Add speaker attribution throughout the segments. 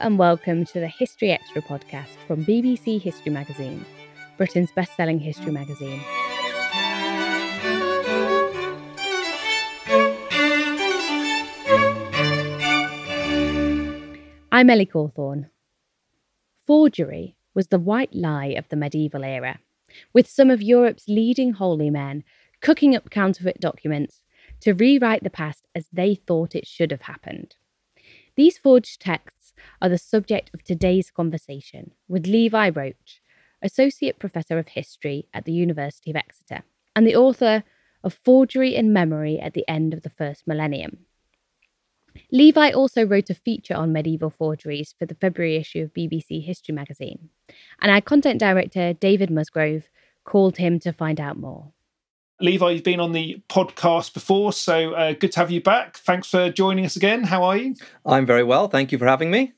Speaker 1: And welcome to the History Extra podcast from BBC History Magazine, Britain's best selling history magazine. I'm Ellie Cawthorne. Forgery was the white lie of the medieval era, with some of Europe's leading holy men cooking up counterfeit documents to rewrite the past as they thought it should have happened. These forged texts are the subject of today's conversation with Levi Roach, Associate Professor of History at the University of Exeter, and the author of Forgery and Memory at the End of the First Millennium. Levi also wrote a feature on medieval forgeries for the February issue of BBC History magazine, and our content director, David Musgrove, called him to find out more.
Speaker 2: Levi, you've been on the podcast before, so uh, good to have you back. Thanks for joining us again. How are you?
Speaker 3: I'm very well. Thank you for having me.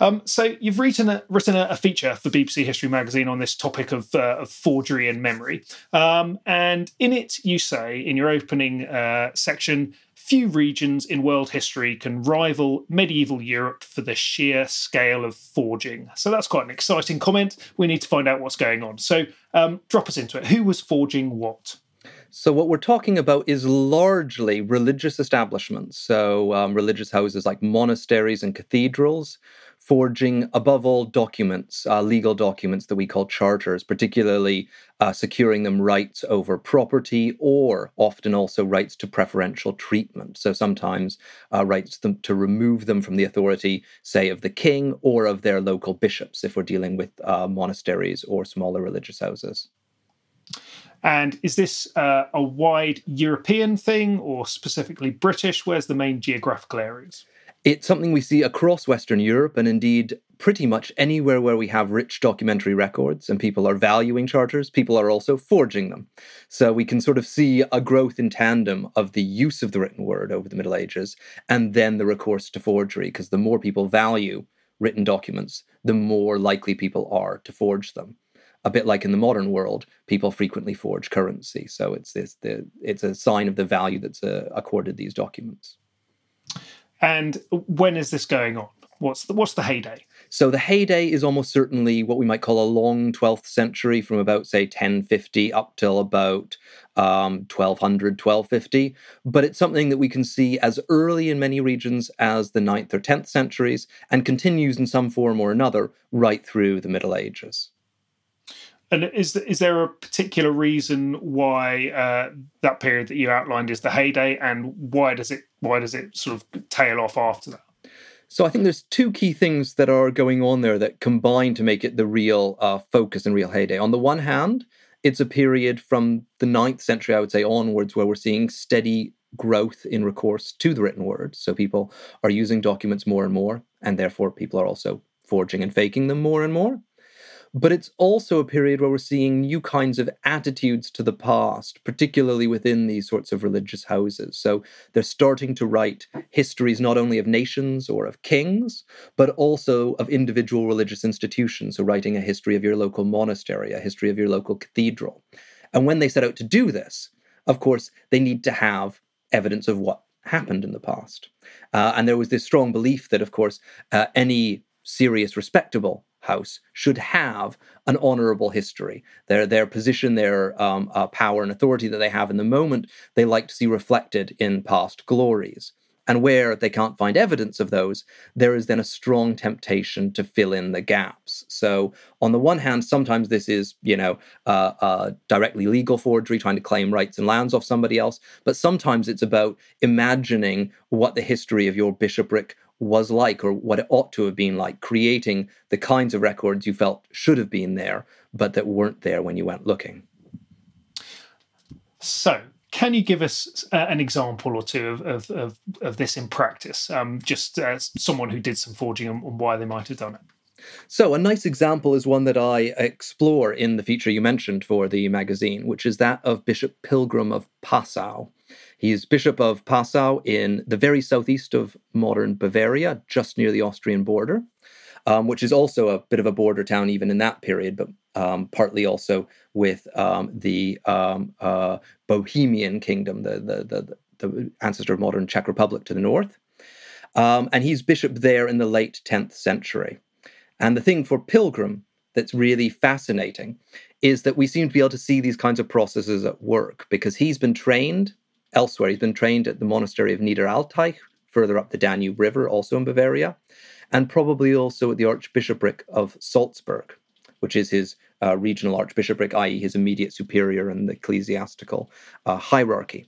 Speaker 2: Um, so you've written a, written a, feature for BBC History magazine on this topic of, uh, of forgery and memory, um, and in it you say in your opening uh, section, few regions in world history can rival medieval Europe for the sheer scale of forging. So that's quite an exciting comment. We need to find out what's going on. So um, drop us into it. Who was forging what?
Speaker 3: So, what we're talking about is largely religious establishments. So, um, religious houses like monasteries and cathedrals, forging, above all, documents, uh, legal documents that we call charters, particularly uh, securing them rights over property or often also rights to preferential treatment. So, sometimes uh, rights them to remove them from the authority, say, of the king or of their local bishops, if we're dealing with uh, monasteries or smaller religious houses.
Speaker 2: And is this uh, a wide European thing or specifically British? Where's the main geographical areas?
Speaker 3: It's something we see across Western Europe and indeed pretty much anywhere where we have rich documentary records and people are valuing charters, people are also forging them. So we can sort of see a growth in tandem of the use of the written word over the Middle Ages and then the recourse to forgery, because the more people value written documents, the more likely people are to forge them. A bit like in the modern world, people frequently forge currency. So it's this the it's a sign of the value that's uh, accorded these documents.
Speaker 2: And when is this going on? What's the, what's the heyday?
Speaker 3: So the heyday is almost certainly what we might call a long 12th century from about, say, 1050 up till about um, 1200, 1250. But it's something that we can see as early in many regions as the 9th or 10th centuries and continues in some form or another right through the Middle Ages.
Speaker 2: And is is there a particular reason why uh, that period that you outlined is the heyday, and why does it why does it sort of tail off after that?
Speaker 3: So I think there's two key things that are going on there that combine to make it the real uh, focus and real heyday. On the one hand, it's a period from the 9th century, I would say, onwards, where we're seeing steady growth in recourse to the written word. So people are using documents more and more, and therefore people are also forging and faking them more and more. But it's also a period where we're seeing new kinds of attitudes to the past, particularly within these sorts of religious houses. So they're starting to write histories not only of nations or of kings, but also of individual religious institutions. So writing a history of your local monastery, a history of your local cathedral. And when they set out to do this, of course, they need to have evidence of what happened in the past. Uh, and there was this strong belief that, of course, uh, any serious, respectable house should have an honorable history. Their their position, their um, uh, power and authority that they have in the moment, they like to see reflected in past glories. And where they can't find evidence of those, there is then a strong temptation to fill in the gaps. So, on the one hand, sometimes this is, you know, uh, uh, directly legal forgery, trying to claim rights and lands off somebody else. But sometimes it's about imagining what the history of your bishopric was like or what it ought to have been like, creating the kinds of records you felt should have been there, but that weren't there when you went looking.
Speaker 2: So, can you give us uh, an example or two of, of, of, of this in practice? Um, just uh, someone who did some forging and, and why they might have done it.
Speaker 3: So, a nice example is one that I explore in the feature you mentioned for the magazine, which is that of Bishop Pilgrim of Passau. He is Bishop of Passau in the very southeast of modern Bavaria, just near the Austrian border, um, which is also a bit of a border town even in that period, but um, partly also with um, the um, uh, Bohemian kingdom, the, the, the, the, ancestor of modern Czech Republic to the north. Um, and he's bishop there in the late 10th century. And the thing for Pilgrim that's really fascinating is that we seem to be able to see these kinds of processes at work because he's been trained elsewhere. He's been trained at the monastery of Niederaltaich, further up the Danube River, also in Bavaria, and probably also at the Archbishopric of Salzburg, which is his uh, regional archbishopric, i.e., his immediate superior in the ecclesiastical uh, hierarchy.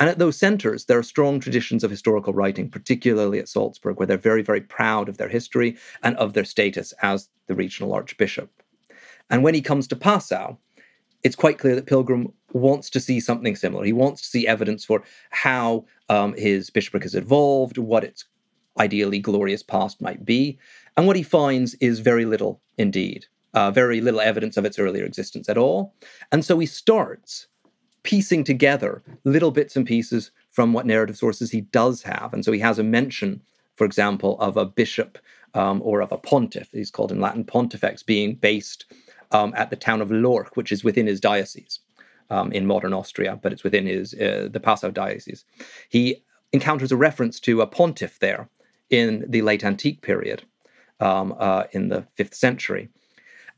Speaker 3: And at those centers, there are strong traditions of historical writing, particularly at Salzburg, where they're very, very proud of their history and of their status as the regional archbishop. And when he comes to Passau, it's quite clear that Pilgrim wants to see something similar. He wants to see evidence for how um, his bishopric has evolved, what its ideally glorious past might be. And what he finds is very little indeed, uh, very little evidence of its earlier existence at all. And so he starts piecing together little bits and pieces from what narrative sources he does have. And so he has a mention, for example, of a bishop um, or of a pontiff, he's called in Latin pontifex, being based um, at the town of Lorch, which is within his diocese um, in modern Austria, but it's within his uh, the Passau diocese. He encounters a reference to a pontiff there in the late antique period, um, uh, in the fifth century.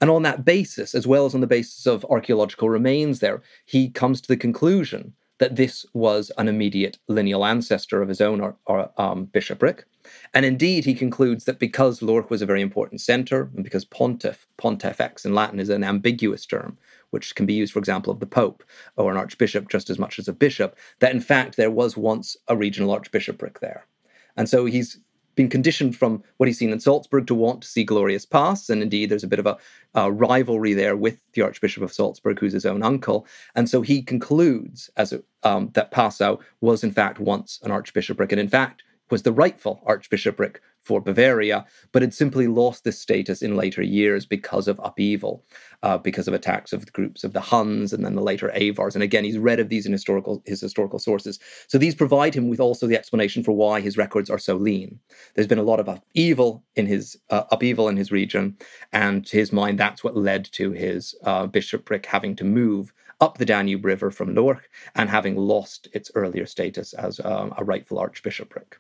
Speaker 3: And on that basis, as well as on the basis of archaeological remains there, he comes to the conclusion that this was an immediate lineal ancestor of his own or, or, um, bishopric. And indeed, he concludes that because Lorch was a very important center, and because pontiff, pontifex in Latin is an ambiguous term, which can be used, for example, of the Pope or an archbishop just as much as a bishop, that in fact there was once a regional archbishopric there. And so he's been conditioned from what he's seen in Salzburg to want to see glorious pasts. And indeed, there's a bit of a, a, rivalry there with the Archbishop of Salzburg, who's his own uncle. And so he concludes as a, um, that Passau was in fact once an archbishopric. And in fact, was the rightful archbishopric for Bavaria, but had simply lost this status in later years because of upheaval, uh, because of attacks of groups of the Huns and then the later Avars. And again, he's read of these in historical his historical sources. So these provide him with also the explanation for why his records are so lean. There's been a lot of upheaval in his uh, upheaval in his region, and to his mind, that's what led to his uh, bishopric having to move up the Danube River from Lorch and having lost its earlier status as um, a rightful archbishopric.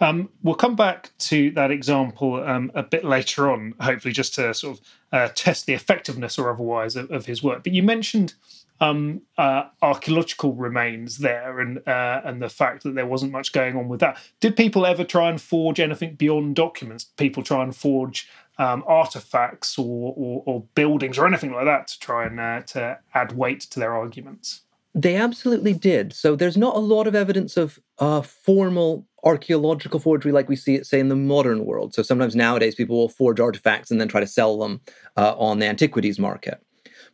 Speaker 2: Um, we'll come back to that example um, a bit later on, hopefully, just to sort of uh, test the effectiveness or otherwise of, of his work. But you mentioned um, uh, archaeological remains there, and uh, and the fact that there wasn't much going on with that. Did people ever try and forge anything beyond documents? People try and forge um, artifacts or, or, or, buildings or anything like that to try and uh, to add weight to their arguments.
Speaker 3: They absolutely did. So there's not a lot of evidence of uh, formal archaeological forgery like we see it, say, in the modern world. So sometimes nowadays people will forge artifacts and then try to sell them uh, on the antiquities market.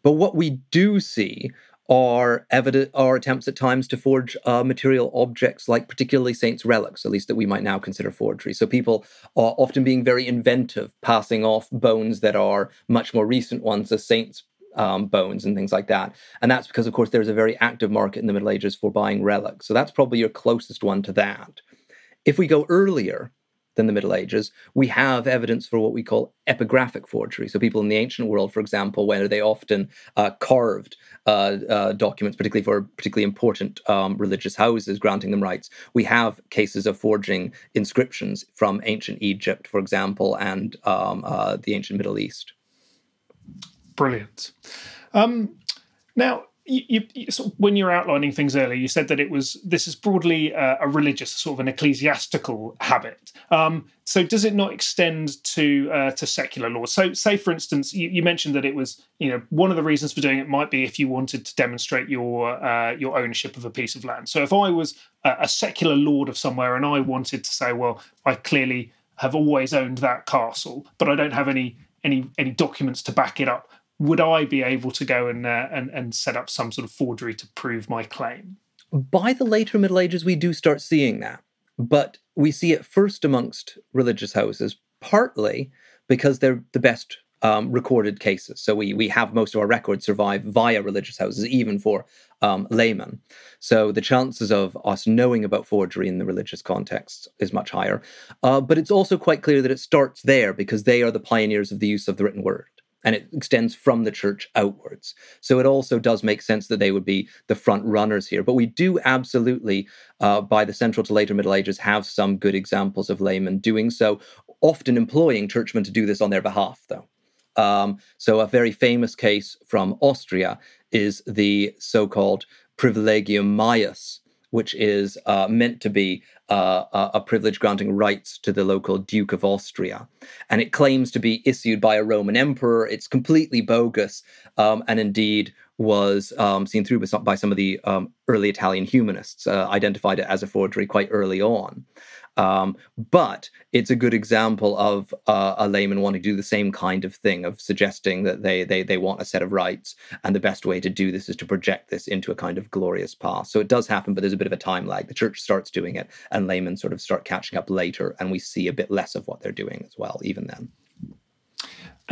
Speaker 3: But what we do see are evident are attempts at times to forge uh, material objects like particularly saints relics at least that we might now consider forgery so people are often being very inventive passing off bones that are much more recent ones as saints um, bones and things like that. And that's because, of course, there's a very active market in the Middle Ages for buying relics. So that's probably your closest one to that. If we go earlier than the Middle Ages, we have evidence for what we call epigraphic forgery. So people in the ancient world, for example, where they often uh, carved uh, uh, documents, particularly for particularly important um, religious houses, granting them rights. We have cases of forging inscriptions from ancient Egypt, for example, and um, uh, the ancient Middle East.
Speaker 2: Brilliant. Um, now, you, you, when you were outlining things earlier, you said that it was this is broadly uh, a religious, sort of an ecclesiastical habit. Um, so, does it not extend to uh, to secular laws? So, say for instance, you, you, mentioned that it was you know one of the reasons for doing it might be if you wanted to demonstrate your uh, your ownership of a piece of land. So, if I was a, a secular lord of somewhere and I wanted to say, well, I clearly have always owned that castle, but I don't have any any any documents to back it up would I be able to go and, uh, and and set up some sort of forgery to prove my claim?
Speaker 3: By the later Middle Ages, we do start seeing that, but we see it first amongst religious houses, partly because they're the best um, recorded cases. So we we have most of our records survive via religious houses, even for um, laymen. So the chances of us knowing about forgery in the religious context is much higher. Uh, but it's also quite clear that it starts there because they are the pioneers of the use of the written word and it extends from the church outwards. So it also does make sense that they would be the front runners here. But we do absolutely, uh, by the Central to later Middle Ages, have some good examples of laymen doing so, often employing churchmen to do this on their behalf, though. Um, so a very famous case from Austria is the so-called Privilegium Maius, which is uh, meant to be uh, a privilege granting rights to the local Duke of Austria. And it claims to be issued by a Roman emperor. It's completely bogus um, and indeed was um, seen through by some of the um, early Italian humanists, uh, identified it as a forgery quite early on. Um, but it's a good example of uh, a layman wanting to do the same kind of thing of suggesting that they, they they want a set of rights, and the best way to do this is to project this into a kind of glorious past. So it does happen, but there's a bit of a time lag. The church starts doing it, and laymen sort of start catching up later, and we see a bit less of what they're doing as well, even then.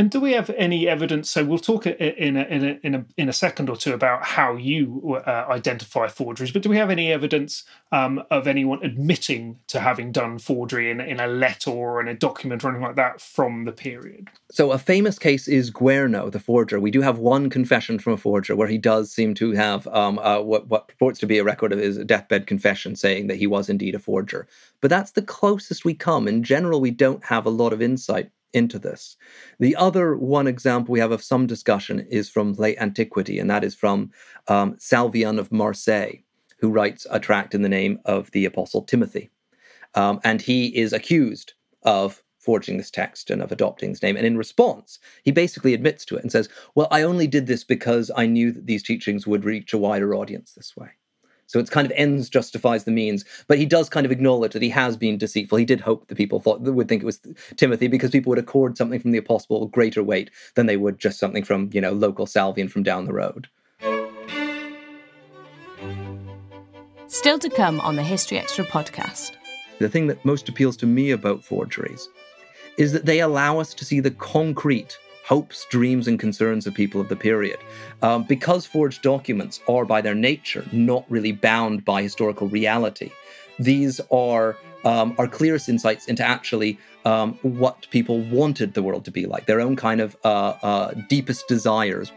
Speaker 2: And do we have any evidence? So we'll talk in a, in a, in a, in a second or two about how you uh, identify forgeries. But do we have any evidence um, of anyone admitting to having done forgery in, in a letter or in a document or anything like that from the period?
Speaker 3: So a famous case is Guerno, the forger. We do have one confession from a forger where he does seem to have um, uh, what, what purports to be a record of his deathbed confession saying that he was indeed a forger. But that's the closest we come. In general, we don't have a lot of insight into this. The other one example we have of some discussion is from late antiquity, and that is from um, Salvian of Marseille, who writes a tract in the name of the Apostle Timothy. Um, and he is accused of forging this text and of adopting this name. And in response, he basically admits to it and says, Well, I only did this because I knew that these teachings would reach a wider audience this way. So it's kind of ends justifies the means. But he does kind of acknowledge that he has been deceitful. He did hope that people thought would think it was Timothy because people would accord something from the apostle a greater weight than they would just something from, you know, local Salvian from down the road.
Speaker 4: Still to come on the History Extra podcast.
Speaker 3: The thing that most appeals to me about forgeries is that they allow us to see the concrete hopes, dreams, and concerns of people of the period. Um, because forged documents are, by their nature, not really bound by historical reality, these are um, our clearest insights into actually um, what people wanted the world to be like, their own kind of uh, uh, deepest desires.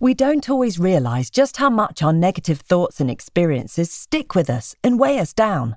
Speaker 5: We don't always realize just how much our negative thoughts and experiences stick with us and weigh us down.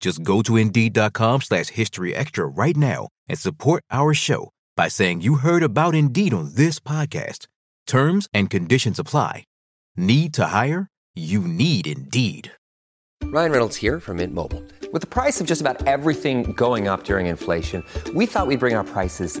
Speaker 6: Just go to Indeed.com slash History Extra right now and support our show by saying you heard about Indeed on this podcast. Terms and conditions apply. Need to hire? You need Indeed.
Speaker 7: Ryan Reynolds here from Mint Mobile. With the price of just about everything going up during inflation, we thought we'd bring our prices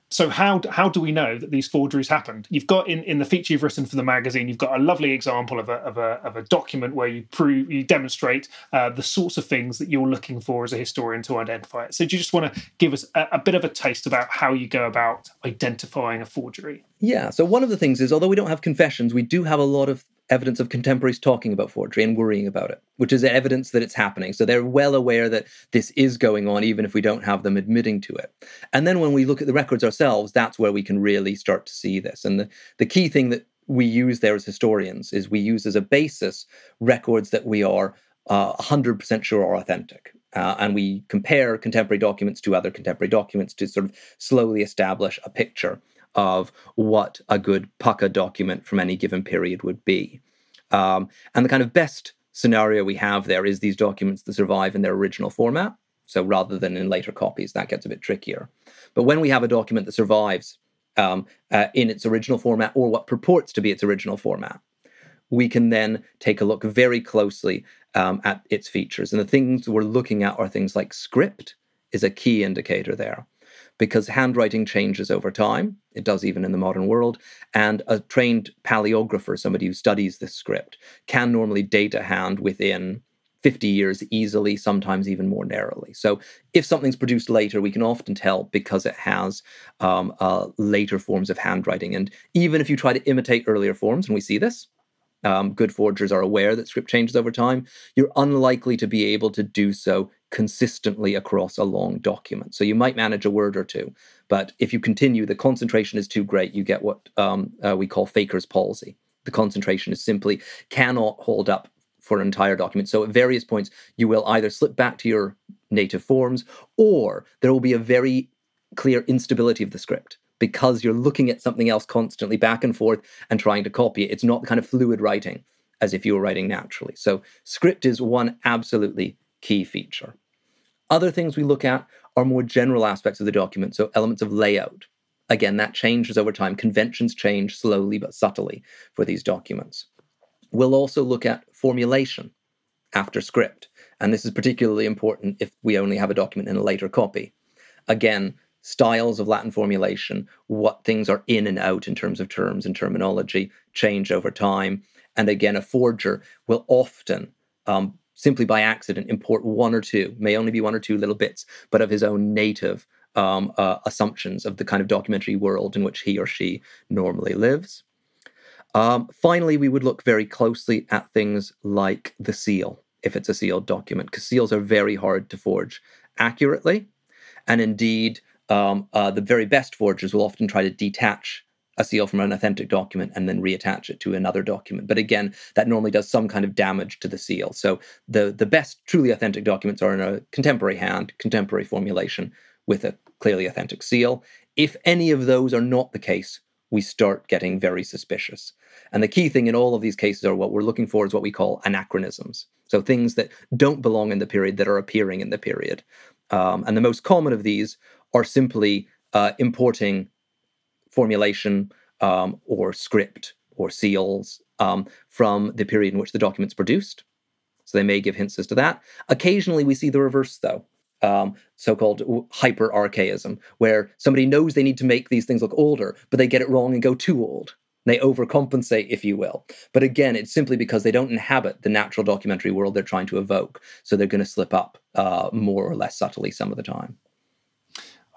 Speaker 2: So how how do we know that these forgeries happened? You've got in, in the feature you've written for the magazine, you've got a lovely example of a of a, of a document where you prove you demonstrate uh, the sorts of things that you're looking for as a historian to identify it. So do you just want to give us a, a bit of a taste about how you go about identifying a forgery?
Speaker 3: Yeah. So one of the things is, although we don't have confessions, we do have a lot of evidence of contemporaries talking about forgery and worrying about it, which is evidence that it's happening. So they're well aware that this is going on, even if we don't have them admitting to it. And then when we look at the records ourselves, that's where we can really start to see this. And the, the key thing that we use there as historians is we use as a basis records that we are uh, 100% sure are authentic. Uh, and we compare contemporary documents to other contemporary documents to sort of slowly establish a picture of what a good pucker document from any given period would be. Um, and the kind of best scenario we have there is these documents that survive in their original format. So rather than in later copies, that gets a bit trickier. But when we have a document that survives um, uh, in its original format or what purports to be its original format, we can then take a look very closely um, at its features. And the things we're looking at are things like script is a key indicator there because handwriting changes over time. It does even in the modern world. And a trained paleographer, somebody who studies this script, can normally date a hand within 50 years easily, sometimes even more narrowly. So if something's produced later, we can often tell because it has um, uh, later forms of handwriting. And even if you try to imitate earlier forms, and we see this, um, good forgers are aware that script changes over time, you're unlikely to be able to do so consistently across a long document. So you might manage a word or two, but if you continue, the concentration is too great. You get what um, uh, we call faker's palsy. The concentration is simply cannot hold up for an entire document. So at various points, you will either slip back to your native forms or there will be a very clear instability of the script because you're looking at something else constantly back and forth and trying to copy it. It's not the kind of fluid writing as if you were writing naturally. So script is one absolutely key feature. Other things we look at are more general aspects of the document, so elements of layout. Again, that changes over time. Conventions change slowly but subtly for these documents. We'll also look at formulation after script, and this is particularly important if we only have a document in a later copy. Again, styles of Latin formulation, what things are in and out in terms of terms and terminology, change over time. And again, a forger will often, um, simply by accident, import one or two, may only be one or two little bits, but of his own native um, uh, assumptions of the kind of documentary world in which he or she normally lives. Um, finally, we would look very closely at things like the seal, if it's a sealed document, because seals are very hard to forge accurately. And indeed, um, uh, the very best forgers will often try to detach a seal from an authentic document and then reattach it to another document. But again, that normally does some kind of damage to the seal. So the the best truly authentic documents are in a contemporary hand, contemporary formulation with a clearly authentic seal. If any of those are not the case, we start getting very suspicious. And the key thing in all of these cases are what we're looking for is what we call anachronisms. So things that don't belong in the period that are appearing in the period. Um, and the most common of these are simply uh, importing formulation um, or script or seals um, from the period in which the document's produced. So they may give hints as to that. Occasionally, we see the reverse, though. Um, so-called hyper archaism, where somebody knows they need to make these things look older, but they get it wrong and go too old. They overcompensate, if you will. But again, it's simply because they don't inhabit the natural documentary world they're trying to evoke. So they're going to slip up uh, more or less subtly some of the time.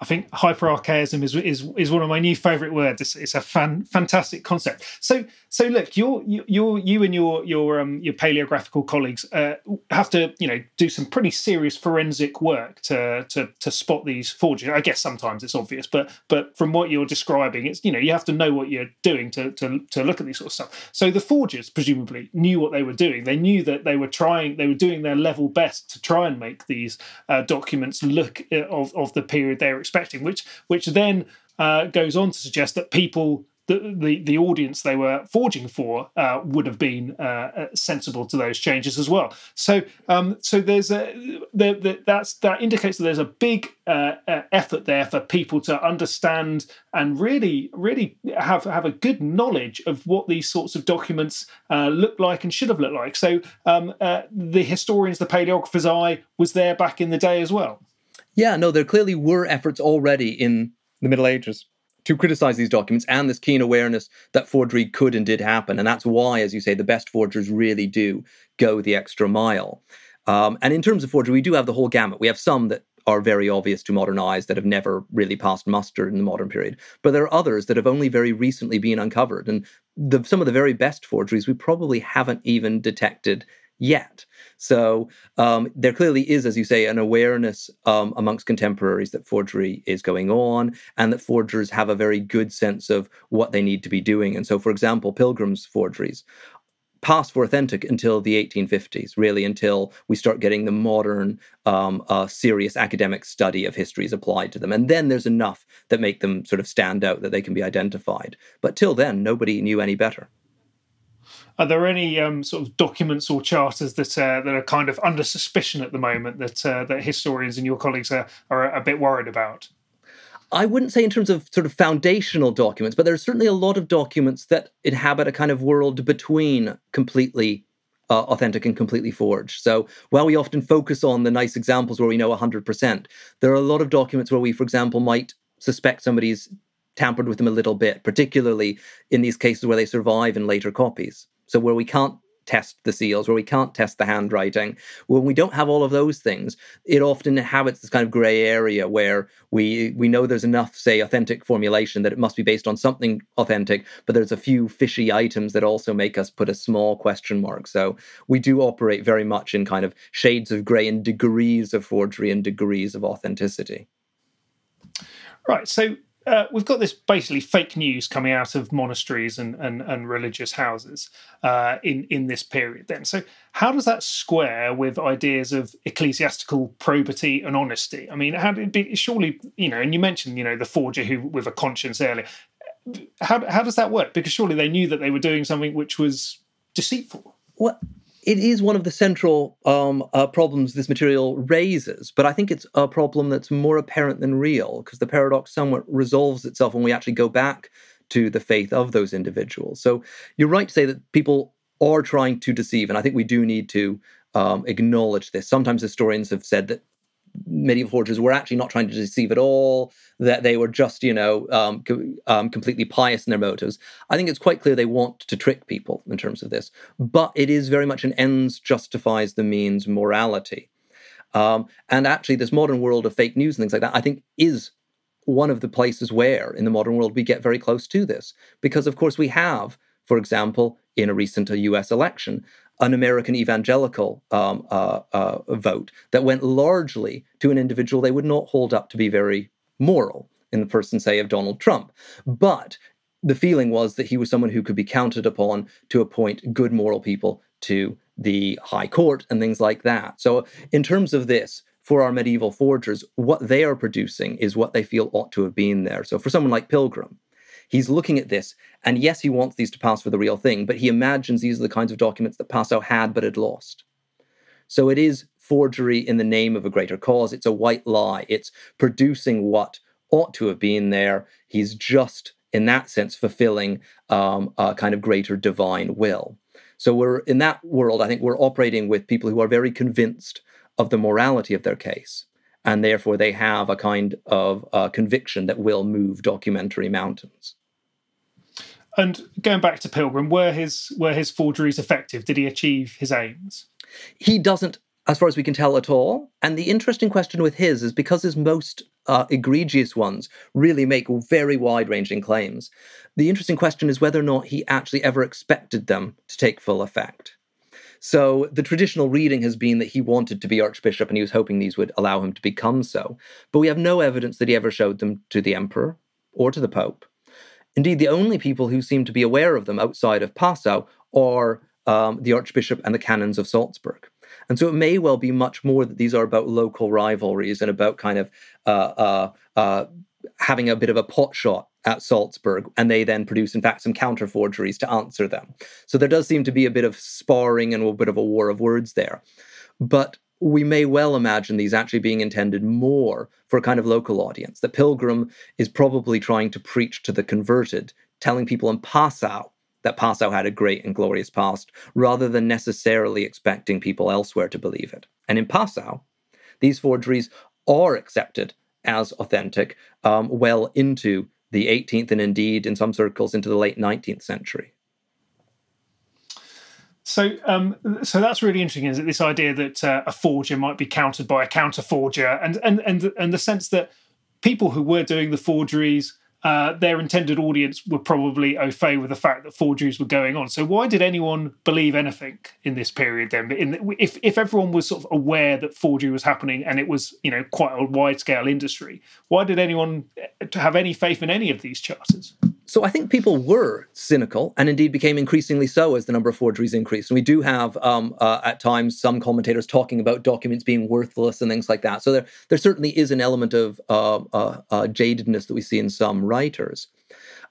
Speaker 2: I think hyperarchaism is is is one of my new favourite words. It's, it's a fan, fantastic concept. So so look, you're you're, you and your your um your paleographical colleagues uh, have to you know do some pretty serious forensic work to to to spot these forgeries. I guess sometimes it's obvious, but but from what you're describing, it's you know you have to know what you're doing to to to look at these sort of stuff. So the forgers presumably knew what they were doing. They knew that they were trying, they were doing their level best to try and make these uh, documents look uh, of of the period they were expecting, which which then uh, goes on to suggest that people the, the, the audience they were forging for uh, would have been uh, uh, sensible to those changes as well. So um, so there's a the, the, that's that indicates that there's a big uh, uh, effort there for people to understand and really really have have a good knowledge of what these sorts of documents uh, look like and should have looked like. So um, the historians, the paleographer's eye was there back in the day as well.
Speaker 3: Yeah, no, there clearly were efforts already in the Middle Ages to criticize these documents and this keen awareness that forgery could and did happen. And that's why, as you say, the best forgers really do go the extra mile. Um, and in terms of forgery, we do have the whole gamut. We have some that are very obvious to modern eyes that have never really passed muster in the modern period. But there are others that have only very recently been uncovered. And the, some of the very best forgeries we probably haven't even detected yet. So um, there clearly is, as you say, an awareness um, amongst contemporaries that forgery is going on and that forgers have a very good sense of what they need to be doing. And so, for example, Pilgrim's forgeries pass for authentic until the 1850s, really until we start getting the modern, um, uh, serious academic study of histories applied to them. And then there's enough that make them sort of stand out that they can be identified. But till then, nobody knew any better.
Speaker 2: Are there any um, sort of documents or charters that uh, that are kind of under suspicion at the moment that uh, that historians and your colleagues are, are a bit worried about?
Speaker 3: I wouldn't say in terms of sort of foundational documents, but there's certainly a lot of documents that inhabit a kind of world between completely uh, authentic and completely forged. So while we often focus on the nice examples where we know 100%, there are a lot of documents where we, for example, might suspect somebody's tampered with them a little bit, particularly in these cases where they survive in later copies. So where we can't test the seals, where we can't test the handwriting, when we don't have all of those things, it often inhabits this kind of gray area where we we know there's enough, say, authentic formulation that it must be based on something authentic, but there's a few fishy items that also make us put a small question mark. So we do operate very much in kind of shades of gray and degrees of forgery and degrees of authenticity.
Speaker 2: Right. So uh, we've got this basically fake news coming out of monasteries and, and, and religious houses uh, in in this period. Then, so how does that square with ideas of ecclesiastical probity and honesty? I mean, how did it be? Surely, you know, and you mentioned you know the forger who with a conscience earlier. How how does that work? Because surely they knew that they were doing something which was deceitful.
Speaker 3: Well, it is one of the central um, uh, problems this material raises, but I think it's a problem that's more apparent than real because the paradox somewhat resolves itself when we actually go back to the faith of those individuals. So you're right to say that people are trying to deceive, and I think we do need to um, acknowledge this. Sometimes historians have said that medieval forgers were actually not trying to deceive at all, that they were just, you know, um, co- um, completely pious in their motives. I think it's quite clear they want to trick people in terms of this, but it is very much an ends justifies the means morality. Um, and actually, this modern world of fake news and things like that, I think, is one of the places where in the modern world we get very close to this. Because, of course, we have, for example, in a recent US uh, election, an American evangelical um, uh, uh, vote that went largely to an individual they would not hold up to be very moral in the person, say, of Donald Trump. But the feeling was that he was someone who could be counted upon to appoint good moral people to the high court and things like that. So, in terms of this, for our medieval forgers, what they are producing is what they feel ought to have been there. So, for someone like Pilgrim, He's looking at this, and yes, he wants these to pass for the real thing, but he imagines these are the kinds of documents that Passau had but had lost. So it is forgery in the name of a greater cause. It's a white lie. It's producing what ought to have been there. He's just, in that sense, fulfilling um, a kind of greater divine will. So we're in that world, I think we're operating with people who are very convinced of the morality of their case and therefore they have a kind of uh, conviction that will move documentary mountains.
Speaker 2: And going back to Pilgrim, were his were his forgeries effective? Did he achieve his aims?
Speaker 3: He doesn't, as far as we can tell, at all. And the interesting question with his is because his most uh, egregious ones really make very wide-ranging claims. The interesting question is whether or not he actually ever expected them to take full effect. So the traditional reading has been that he wanted to be archbishop and he was hoping these would allow him to become so. But we have no evidence that he ever showed them to the emperor or to the pope. Indeed, the only people who seem to be aware of them outside of Passau are um, the archbishop and the canons of Salzburg. And so it may well be much more that these are about local rivalries and about kind of uh, uh, uh, having a bit of a pot shot at Salzburg, and they then produce, in fact, some counter forgeries to answer them. So there does seem to be a bit of sparring and a bit of a war of words there. But we may well imagine these actually being intended more for a kind of local audience. The Pilgrim is probably trying to preach to the converted, telling people in Passau that Passau had a great and glorious past, rather than necessarily expecting people elsewhere to believe it. And in Passau, these forgeries are accepted as authentic um, well into the 18th and indeed in some circles into the late 19th century.
Speaker 2: So, um, so that's really interesting. Is this idea that uh, a forger might be countered by a counter forger, and and and and the sense that people who were doing the forgeries uh, their intended audience were probably au fait with the fact that forgeries were going on. So why did anyone believe anything in this period then? In, if if everyone was sort of aware that forgery was happening and it was you know quite a wide scale industry, why did anyone have any faith in any of these charters?
Speaker 3: So I think people were cynical, and indeed became increasingly so as the number of forgeries increased. And we do have, um, uh, at times, some commentators talking about documents being worthless and things like that. So there, there certainly is an element of uh, uh, uh jadedness that we see in some writers.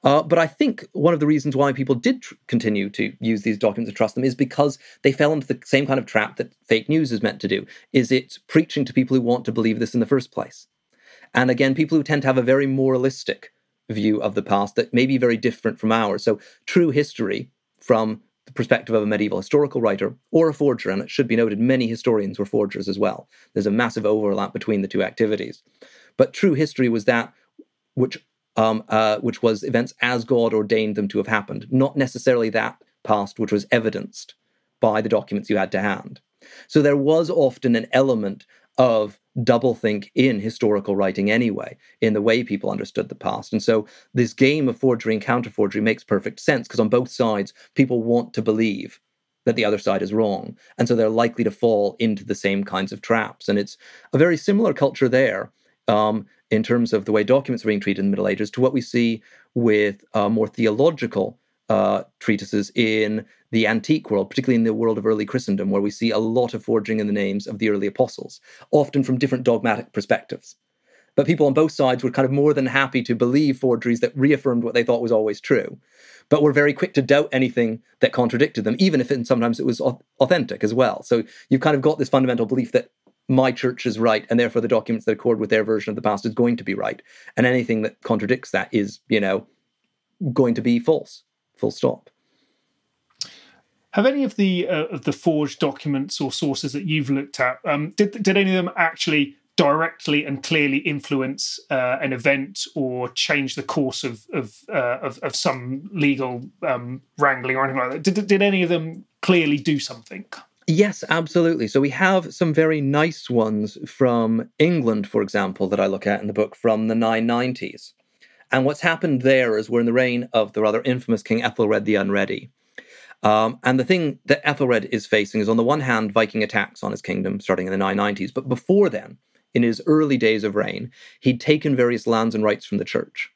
Speaker 3: Uh, but I think one of the reasons why people did tr- continue to use these documents and trust them is because they fell into the same kind of trap that fake news is meant to do. Is it's preaching to people who want to believe this in the first place. And again, people who tend to have a very moralistic view of the past that may be very different from ours. So, true history from the perspective of a medieval historical writer or a forger, and it should be noted many historians were forgers as well. There's a massive overlap between the two activities. But true history was that which um, uh, which was events as God ordained them to have happened, not necessarily that past which was evidenced by the documents you had to hand. So there was often an element of doublethink in historical writing anyway, in the way people understood the past. And so this game of forgery and counterforgery makes perfect sense because on both sides, people want to believe that the other side is wrong. And so they're likely to fall into the same kinds of traps. And it's a very similar culture there um, in terms of the way documents are being treated in the Middle Ages to what we see with uh, more theological uh, treatises in the antique world, particularly in the world of early Christendom, where we see a lot of forging in the names of the early apostles, often from different dogmatic perspectives. But people on both sides were kind of more than happy to believe forgeries that reaffirmed what they thought was always true, but were very quick to doubt anything that contradicted them, even if it, sometimes it was authentic as well. So you've kind of got this fundamental belief that my church is right, and therefore the documents that accord with their version of the past is going to be right, and anything that contradicts that is, you know, going to be false. Full stop.
Speaker 2: Have any of the uh, of the forged documents or sources that you've looked at um, did did any of them actually directly and clearly influence uh, an event or change the course of of uh, of, of, some legal um, wrangling or anything like that? Did did any of them clearly do something?
Speaker 3: Yes, absolutely. So we have some very nice ones from England, for example, that I look at in the book from the 990s. And what's happened there is we're in the reign of the rather infamous King Ethelred the Unready. Um, and the thing that Ethelred is facing is, on the one hand, Viking attacks on his kingdom starting in the 990s. But before then, in his early days of reign, he'd taken various lands and rights from the church,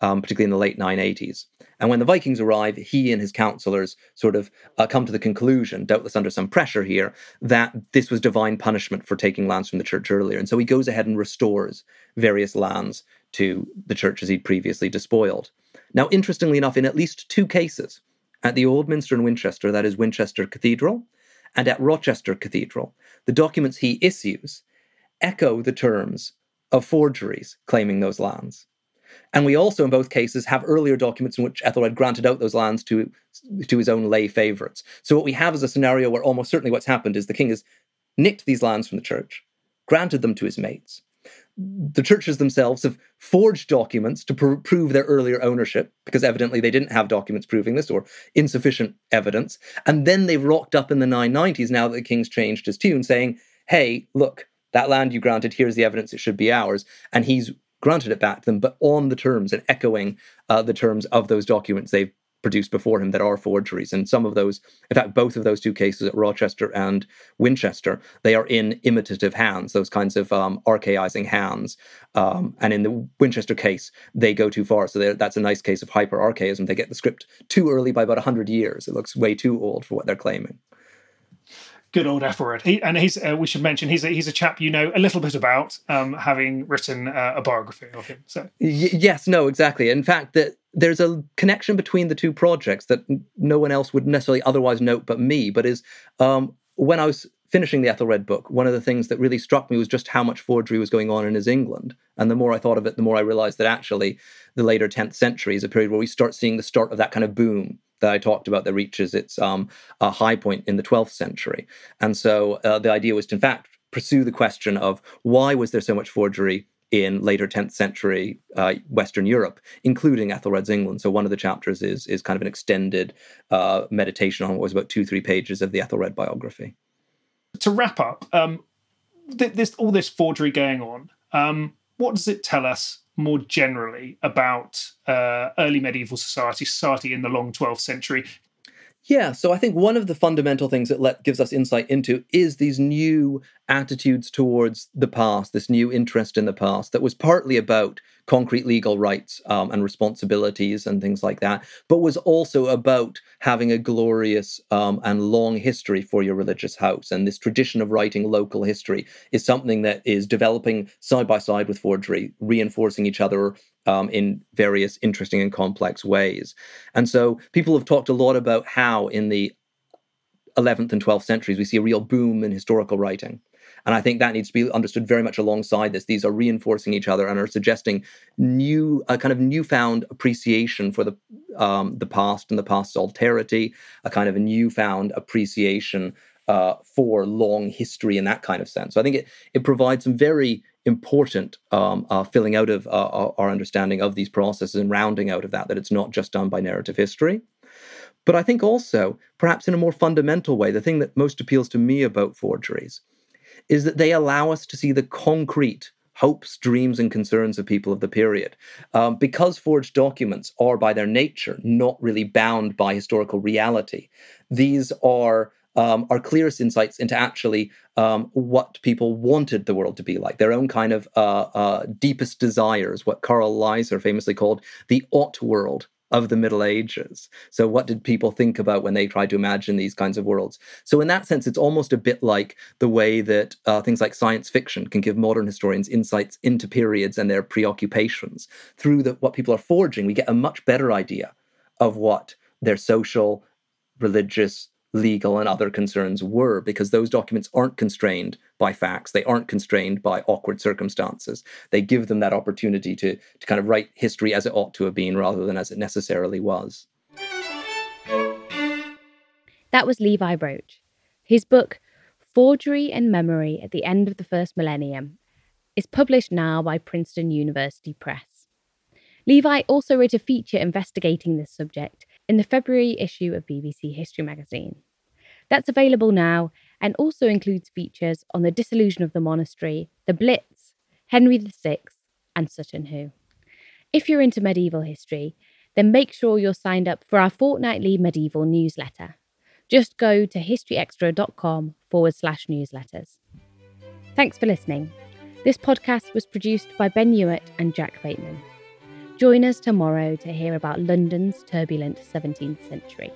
Speaker 3: um, particularly in the late 980s. And when the Vikings arrive, he and his counselors sort of uh, come to the conclusion, doubtless under some pressure here, that this was divine punishment for taking lands from the church earlier. And so he goes ahead and restores various lands to the churches he'd previously despoiled. Now, interestingly enough, in at least two cases, at the Old Minster in Winchester, that is Winchester Cathedral, and at Rochester Cathedral, the documents he issues echo the terms of forgeries claiming those lands. And we also, in both cases, have earlier documents in which Ethelred granted out those lands to, to his own lay favourites. So what we have is a scenario where almost certainly what's happened is the king has nicked these lands from the church, granted them to his mates, the churches themselves have forged documents to pr- prove their earlier ownership because evidently they didn't have documents proving this or insufficient evidence. And then they've rocked up in the 990s now that the king's changed his tune, saying, hey, look, that land you granted, here's the evidence it should be ours. And he's granted it back to them, but on the terms and echoing uh, the terms of those documents they've produced before him that are forgeries. And some of those, in fact, both of those two cases at Rochester and Winchester, they are in imitative hands, those kinds of um, archaizing hands. Um, and in the Winchester case, they go too far. So that's a nice case of hyper archaism. They get the script too early by about 100 years. It looks way too old for what they're claiming
Speaker 2: good old Ethelred. He, and he's uh, we should mention he's a, he's a chap you know a little bit about, um, having written uh, a biography of him. So
Speaker 3: y- yes, no, exactly. In fact, that there's a connection between the two projects that no one else would necessarily otherwise note but me. But is um, when I was finishing the Ethelred book, one of the things that really struck me was just how much forgery was going on in his England. And the more I thought of it, the more I realized that actually the later 10th century is a period where we start seeing the start of that kind of boom that I talked about that reaches its um, a high point in the 12th century. And so uh, the idea was to, in fact, pursue the question of why was there so much forgery in later 10th century uh, Western Europe, including Ethelred's England. So one of the chapters is is kind of an extended uh, meditation on what was about two three pages of the Ethelred biography.
Speaker 2: To wrap up, um, th- this all this forgery going on. Um, what does it tell us more generally about uh, early medieval society, society in the long 12th century.
Speaker 3: Yeah, so I think one of the fundamental things that let, gives us insight into is these new attitudes towards the past, this new interest in the past that was partly about concrete legal rights um, and responsibilities and things like that, but was also about having a glorious um, and long history for your religious house. And this tradition of writing local history is something that is developing side by side with forgery, reinforcing each other um, in various interesting and complex ways. And so people have talked a lot about how in the 11th and 12th centuries we see a real boom in historical writing. And I think that needs to be understood very much alongside this. These are reinforcing each other and are suggesting new, a kind of newfound appreciation for the um, the past and the past's alterity, a kind of a newfound appreciation uh, for long history in that kind of sense. So I think it it provides some very important um, uh, filling out of uh, our understanding of these processes and rounding out of that, that it's not just done by narrative history. But I think also, perhaps in a more fundamental way, the thing that most appeals to me about forgeries is that they allow us to see the concrete hopes, dreams, and concerns of people of the period. Um, because forged documents are, by their nature, not really bound by historical reality, these are um, our clearest insights into actually um, what people wanted the world to be like, their own kind of uh, uh, deepest desires, what Karl Leyser famously called the ought world of the Middle Ages. So, what did people think about when they tried to imagine these kinds of worlds? So, in that sense, it's almost a bit like the way that uh, things like science fiction can give modern historians insights into periods and their preoccupations. Through the, what people are forging, we get a much better idea of what their social, religious, legal and other concerns were because those documents aren't constrained by facts. They aren't constrained by awkward circumstances. They give them that opportunity to to kind of write history as it ought to have been rather than as it necessarily was.
Speaker 1: That was Levi Roach. His book forgery and memory at the end of the first millennium is published now by princeton university press. Levi also wrote a feature investigating this subject in the February issue of BBC History magazine. That's available now and also includes features on the dissolution of the monastery, the Blitz, Henry VI, and Sutton Hoo. If you're into medieval history, then make sure you're signed up for our fortnightly medieval newsletter. Just go to historyextra.com forward slash newsletters. Thanks for listening. This podcast was produced by Ben Hewitt and Jack Bateman. Join us tomorrow to hear about London's turbulent 17th century.